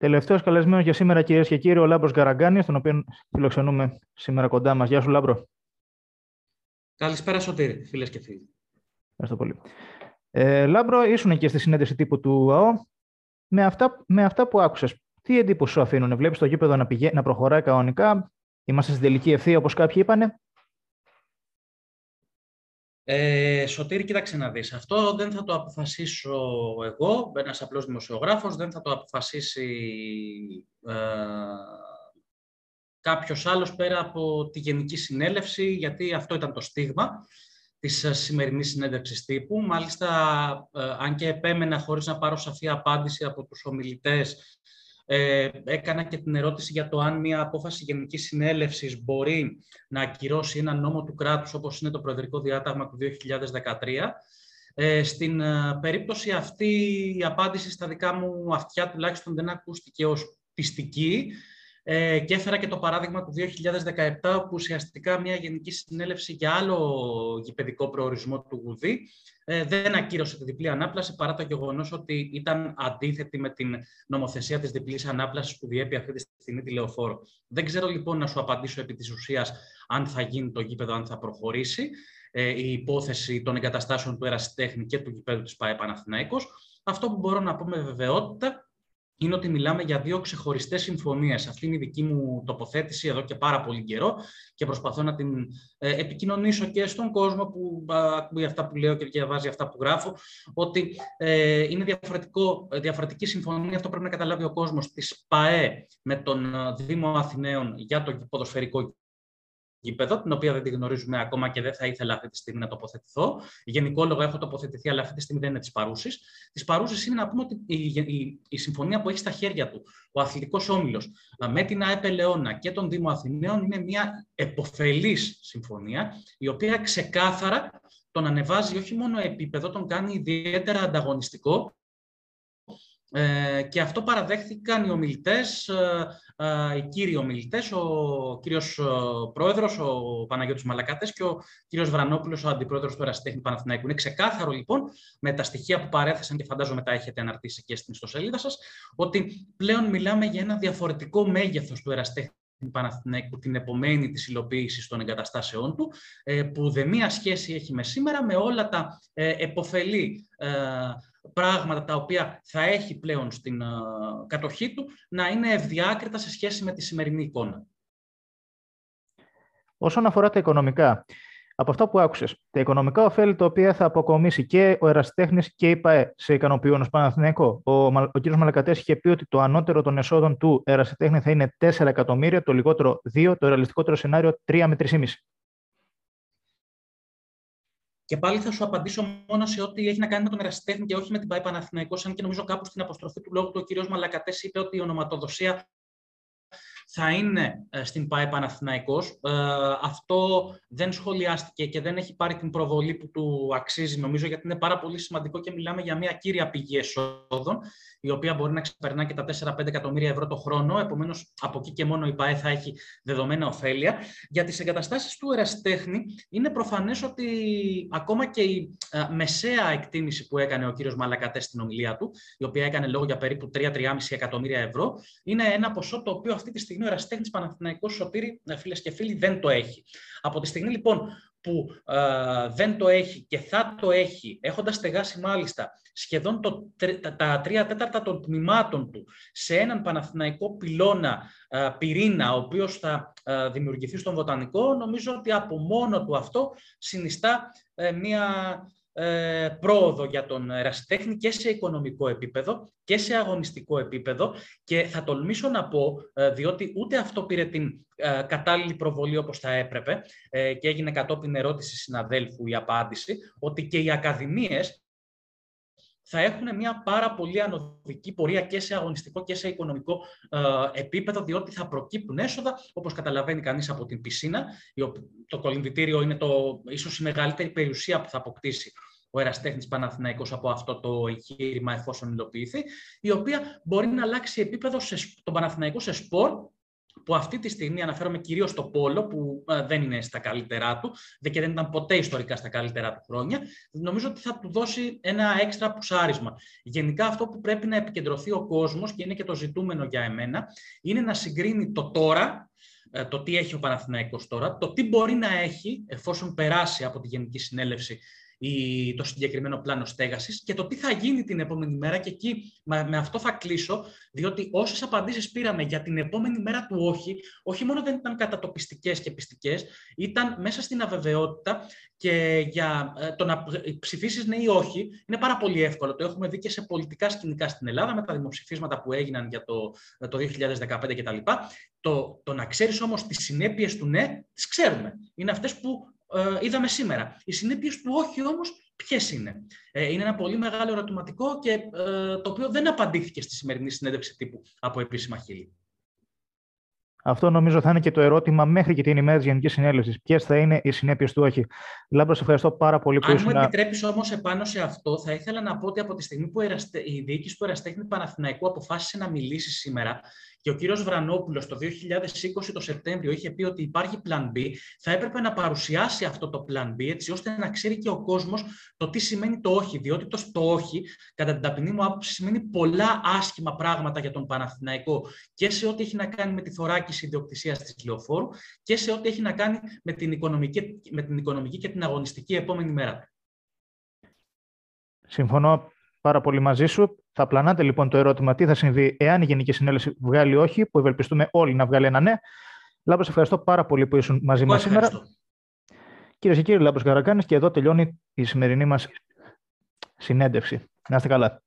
Τελευταίος καλεσμένος για σήμερα, κυρίες και κύριοι, ο Λάμπρος Γκαραγκάνη, τον οποίο φιλοξενούμε σήμερα κοντά μας. Γεια σου, Λάμπρο. Καλησπέρα, Σωτήρη, φίλες και φίλοι. Ευχαριστώ πολύ. Ε, Λάμπρο, ήσουν και στη συνέντευξη τύπου του ΑΟ. Με αυτά, με αυτά που άκουσες, τι εντύπωση σου αφήνουν, Βλέπεις το γήπεδο να, πηγα... να προχωράει κανονικά, Είμαστε στην τελική ευθεία, όπως κάποιοι είπανε; Ε, Σωτήρη, κοίταξε να δεις. Αυτό δεν θα το αποφασίσω εγώ, ένας απλός δημοσιογράφος, δεν θα το αποφασίσει ε, κάποιος άλλος πέρα από τη Γενική Συνέλευση, γιατί αυτό ήταν το στίγμα της σημερινής συνέντευξης τύπου. Μάλιστα, ε, αν και επέμενα χωρίς να πάρω σαφή απάντηση από τους ομιλητές, ε, έκανα και την ερώτηση για το αν μια απόφαση Γενικής Συνέλευσης μπορεί να ακυρώσει ένα νόμο του κράτους όπως είναι το Προεδρικό Διάταγμα του 2013. Ε, στην ε, περίπτωση αυτή η απάντηση στα δικά μου αυτιά τουλάχιστον δεν ακούστηκε ως πιστική ε, και έφερα και το παράδειγμα του 2017 όπου ουσιαστικά μια Γενική Συνέλευση για άλλο γηπαιδικό προορισμό του Γουδί ε, δεν ακύρωσε τη διπλή ανάπλαση παρά το γεγονός ότι ήταν αντίθετη με την νομοθεσία της διπλής ανάπλασης που διέπει αυτή τη στιγμή τη λεωφόρο. Δεν ξέρω λοιπόν να σου απαντήσω επί της ουσίας αν θα γίνει το γήπεδο, αν θα προχωρήσει ε, η υπόθεση των εγκαταστάσεων του Ερασιτέχνη και του γηπέδου της ΠΑΕ Παναθηναϊκός. Αυτό που μπορώ να πω με βεβαιότητα είναι ότι μιλάμε για δύο ξεχωριστές συμφωνίες. Αυτή είναι η δική μου τοποθέτηση εδώ και πάρα πολύ καιρό και προσπαθώ να την ε, επικοινωνήσω και στον κόσμο που ακούει αυτά που λέω και διαβάζει αυτά που γράφω, ότι ε, είναι διαφορετικό, διαφορετική συμφωνία. Αυτό πρέπει να καταλάβει ο κόσμος της ΠΑΕ με τον ε, Δήμο Αθηναίων για το ποδοσφαιρικό γήπεδο, την οποία δεν τη γνωρίζουμε ακόμα και δεν θα ήθελα αυτή τη στιγμή να τοποθετηθώ. Γενικόλογα έχω τοποθετηθεί, αλλά αυτή τη στιγμή δεν είναι της παρούσης. Της παρούσης είναι να πούμε ότι η, η, η, συμφωνία που έχει στα χέρια του ο αθλητικός όμιλος με την ΑΕΠ Ελαιώνα και τον Δήμο Αθηναίων είναι μια εποφελή συμφωνία, η οποία ξεκάθαρα τον ανεβάζει όχι μόνο επίπεδο, τον κάνει ιδιαίτερα ανταγωνιστικό ε, και αυτό παραδέχθηκαν οι ομιλητές, ε, ε, οι κύριοι ομιλητές, ο κύριος ε, πρόεδρος, ο Παναγιώτης Μαλακάτες και ο κύριος Βρανόπουλος, ο αντιπρόεδρος του Ερασιτέχνη Παναθηναϊκού. Είναι ξεκάθαρο λοιπόν με τα στοιχεία που παρέθεσαν και φαντάζομαι τα έχετε αναρτήσει και στην ιστοσελίδα σας, ότι πλέον μιλάμε για ένα διαφορετικό μέγεθος του Ερασιτέχνη Παναθηναϊκού την επομένη της υλοποίησης των εγκαταστάσεών του, που δε μία σχέση έχει με σήμερα, με όλα τα εποφελή πράγματα τα οποία θα έχει πλέον στην κατοχή του να είναι ευδιάκριτα σε σχέση με τη σημερινή εικόνα. Όσον αφορά τα οικονομικά, από αυτά που άκουσες, τα οικονομικά ωφέλη τα οποία θα αποκομίσει και ο Εραστέχνη και η ΠαΕ σε ικανοποιούν ως Παναθηναϊκό. Ο, ο κ. Μαλακατές είχε πει ότι το ανώτερο των εσόδων του Εραστέχνη θα είναι 4 εκατομμύρια, το λιγότερο 2, το ρεαλιστικότερο σενάριο 3 με 3,5. Και πάλι θα σου απαντήσω μόνο σε ό,τι έχει να κάνει με τον ερασιτέχνη και όχι με την ΠΑΕ Παναθηναϊκός, αν και νομίζω κάπου στην αποστροφή του λόγου του ο κ. Μαλακατές είπε ότι η ονοματοδοσία θα είναι ε, στην ΠΑΕ Παναθηναϊκός. Ε, αυτό δεν σχολιάστηκε και δεν έχει πάρει την προβολή που του αξίζει, νομίζω, γιατί είναι πάρα πολύ σημαντικό και μιλάμε για μια κύρια πηγή εσόδων, η οποία μπορεί να ξεπερνά και τα 4-5 εκατομμύρια ευρώ το χρόνο. Επομένως, από εκεί και μόνο η ΠΑΕ θα έχει δεδομένα ωφέλεια. Για τις εγκαταστάσεις του ερασιτέχνη, είναι προφανές ότι ακόμα και η ε, μεσαία εκτίμηση που έκανε ο κύριος Μαλακατές στην ομιλία του, η οποία έκανε λόγο για περίπου 3-3,5 εκατομμύρια ευρώ, είναι ένα ποσό το οποίο αυτή τη στιγμή ο ερασιτέχνη Παναθηναϊκός Σωτήρη, ε, φίλες και φίλοι, δεν το έχει. Από τη στιγμή λοιπόν που ε, δεν το έχει και θα το έχει, έχοντας στεγάσει μάλιστα σχεδόν το, τα, τα τρία τέταρτα των τμήματων του σε έναν Παναθηναϊκό πυλώνα ε, πυρήνα, ο οποίος θα ε, δημιουργηθεί στον Βοτανικό, νομίζω ότι από μόνο του αυτό συνιστά μια ε, πρόοδο για τον ερασιτέχνη και σε οικονομικό επίπεδο και σε αγωνιστικό επίπεδο και θα τολμήσω να πω, ε, διότι ούτε αυτό πήρε την ε, κατάλληλη προβολή όπως θα έπρεπε ε, και έγινε κατόπιν ερώτηση συναδέλφου η απάντηση, ότι και οι ακαδημίες θα έχουν μια πάρα πολύ ανωδική πορεία και σε αγωνιστικό και σε οικονομικό επίπεδο, διότι θα προκύπτουν έσοδα, όπως καταλαβαίνει κανείς από την πισίνα. Το κολυμβητήριο είναι το, ίσως η μεγαλύτερη περιουσία που θα αποκτήσει ο Εραστέχνης Παναθηναϊκός από αυτό το εγχείρημα εφόσον υλοποιηθεί, η οποία μπορεί να αλλάξει επίπεδο σε, τον Παναθηναϊκό σε σπορ που αυτή τη στιγμή αναφέρομαι κυρίως στο Πόλο, που ε, δεν είναι στα καλύτερά του και δεν ήταν ποτέ ιστορικά στα καλύτερά του χρόνια, νομίζω ότι θα του δώσει ένα έξτρα πουσάρισμα. Γενικά, αυτό που πρέπει να επικεντρωθεί ο κόσμος και είναι και το ζητούμενο για εμένα, είναι να συγκρίνει το τώρα, ε, το τι έχει ο Παναθηναϊκός τώρα, το τι μπορεί να έχει εφόσον περάσει από τη Γενική Συνέλευση η, το συγκεκριμένο πλάνο στέγασης και το τι θα γίνει την επόμενη μέρα και εκεί με αυτό θα κλείσω, διότι όσες απαντήσεις πήραμε για την επόμενη μέρα του όχι, όχι μόνο δεν ήταν κατατοπιστικές και πιστικές, ήταν μέσα στην αβεβαιότητα και για ε, το να ψηφίσεις ναι ή όχι είναι πάρα πολύ εύκολο. Το έχουμε δει και σε πολιτικά σκηνικά στην Ελλάδα με τα δημοψηφίσματα που έγιναν για το, το 2015 κτλ. Το, το να ξέρεις όμως τις συνέπειες του ναι, τις ξέρουμε. Είναι αυτές που ε, είδαμε σήμερα. Οι συνέπειες του όχι όμως ποιες είναι; Ε, είναι ένα πολύ μεγάλο ερωτηματικό και ε, το οποίο δεν απαντήθηκε στη σημερινή συνέντευξη τύπου από επίσημα χείλη. Αυτό νομίζω θα είναι και το ερώτημα μέχρι και την ημέρα της Γενικής Συνέλευσης. Ποιες θα είναι οι συνέπειες του όχι; Λάμπρος, σε ευχαριστώ πάρα πολύ που ήσουν. Αν μου επιτρέπεις όμως επάνω σε αυτό, θα ήθελα να πω ότι από τη στιγμή που η διοίκηση του Εραστέχνη Παναθηναϊκού αποφάσισε να μιλήσει σήμερα, και ο κύριος Βρανόπουλος το 2020 το Σεπτέμβριο είχε πει ότι υπάρχει Plan B, θα έπρεπε να παρουσιάσει αυτό το Plan B έτσι ώστε να ξέρει και ο κόσμος το τι σημαίνει το όχι, διότι το, το όχι, κατά την ταπεινή μου άποψη, σημαίνει πολλά άσχημα πράγματα για τον Παναθηναϊκό και σε ό,τι έχει να κάνει με τη θωράκιση ιδιοκτησίας της λεωφόρου και σε ό,τι έχει να κάνει με την οικονομική, με την οικονομική και την αγωνιστική επόμενη μέρα. Συμφωνώ πάρα πολύ μαζί σου. Θα πλανάτε λοιπόν το ερώτημα τι θα συμβεί εάν η Γενική Συνέλευση βγάλει όχι, που ευελπιστούμε όλοι να βγάλει ένα ναι. Λάμπρος, ευχαριστώ πάρα πολύ που ήσουν μαζί μας σήμερα. Κυρίες και κύριοι, Λάμπρος Καρακάνης και εδώ τελειώνει η σημερινή μας συνέντευξη. Να είστε καλά.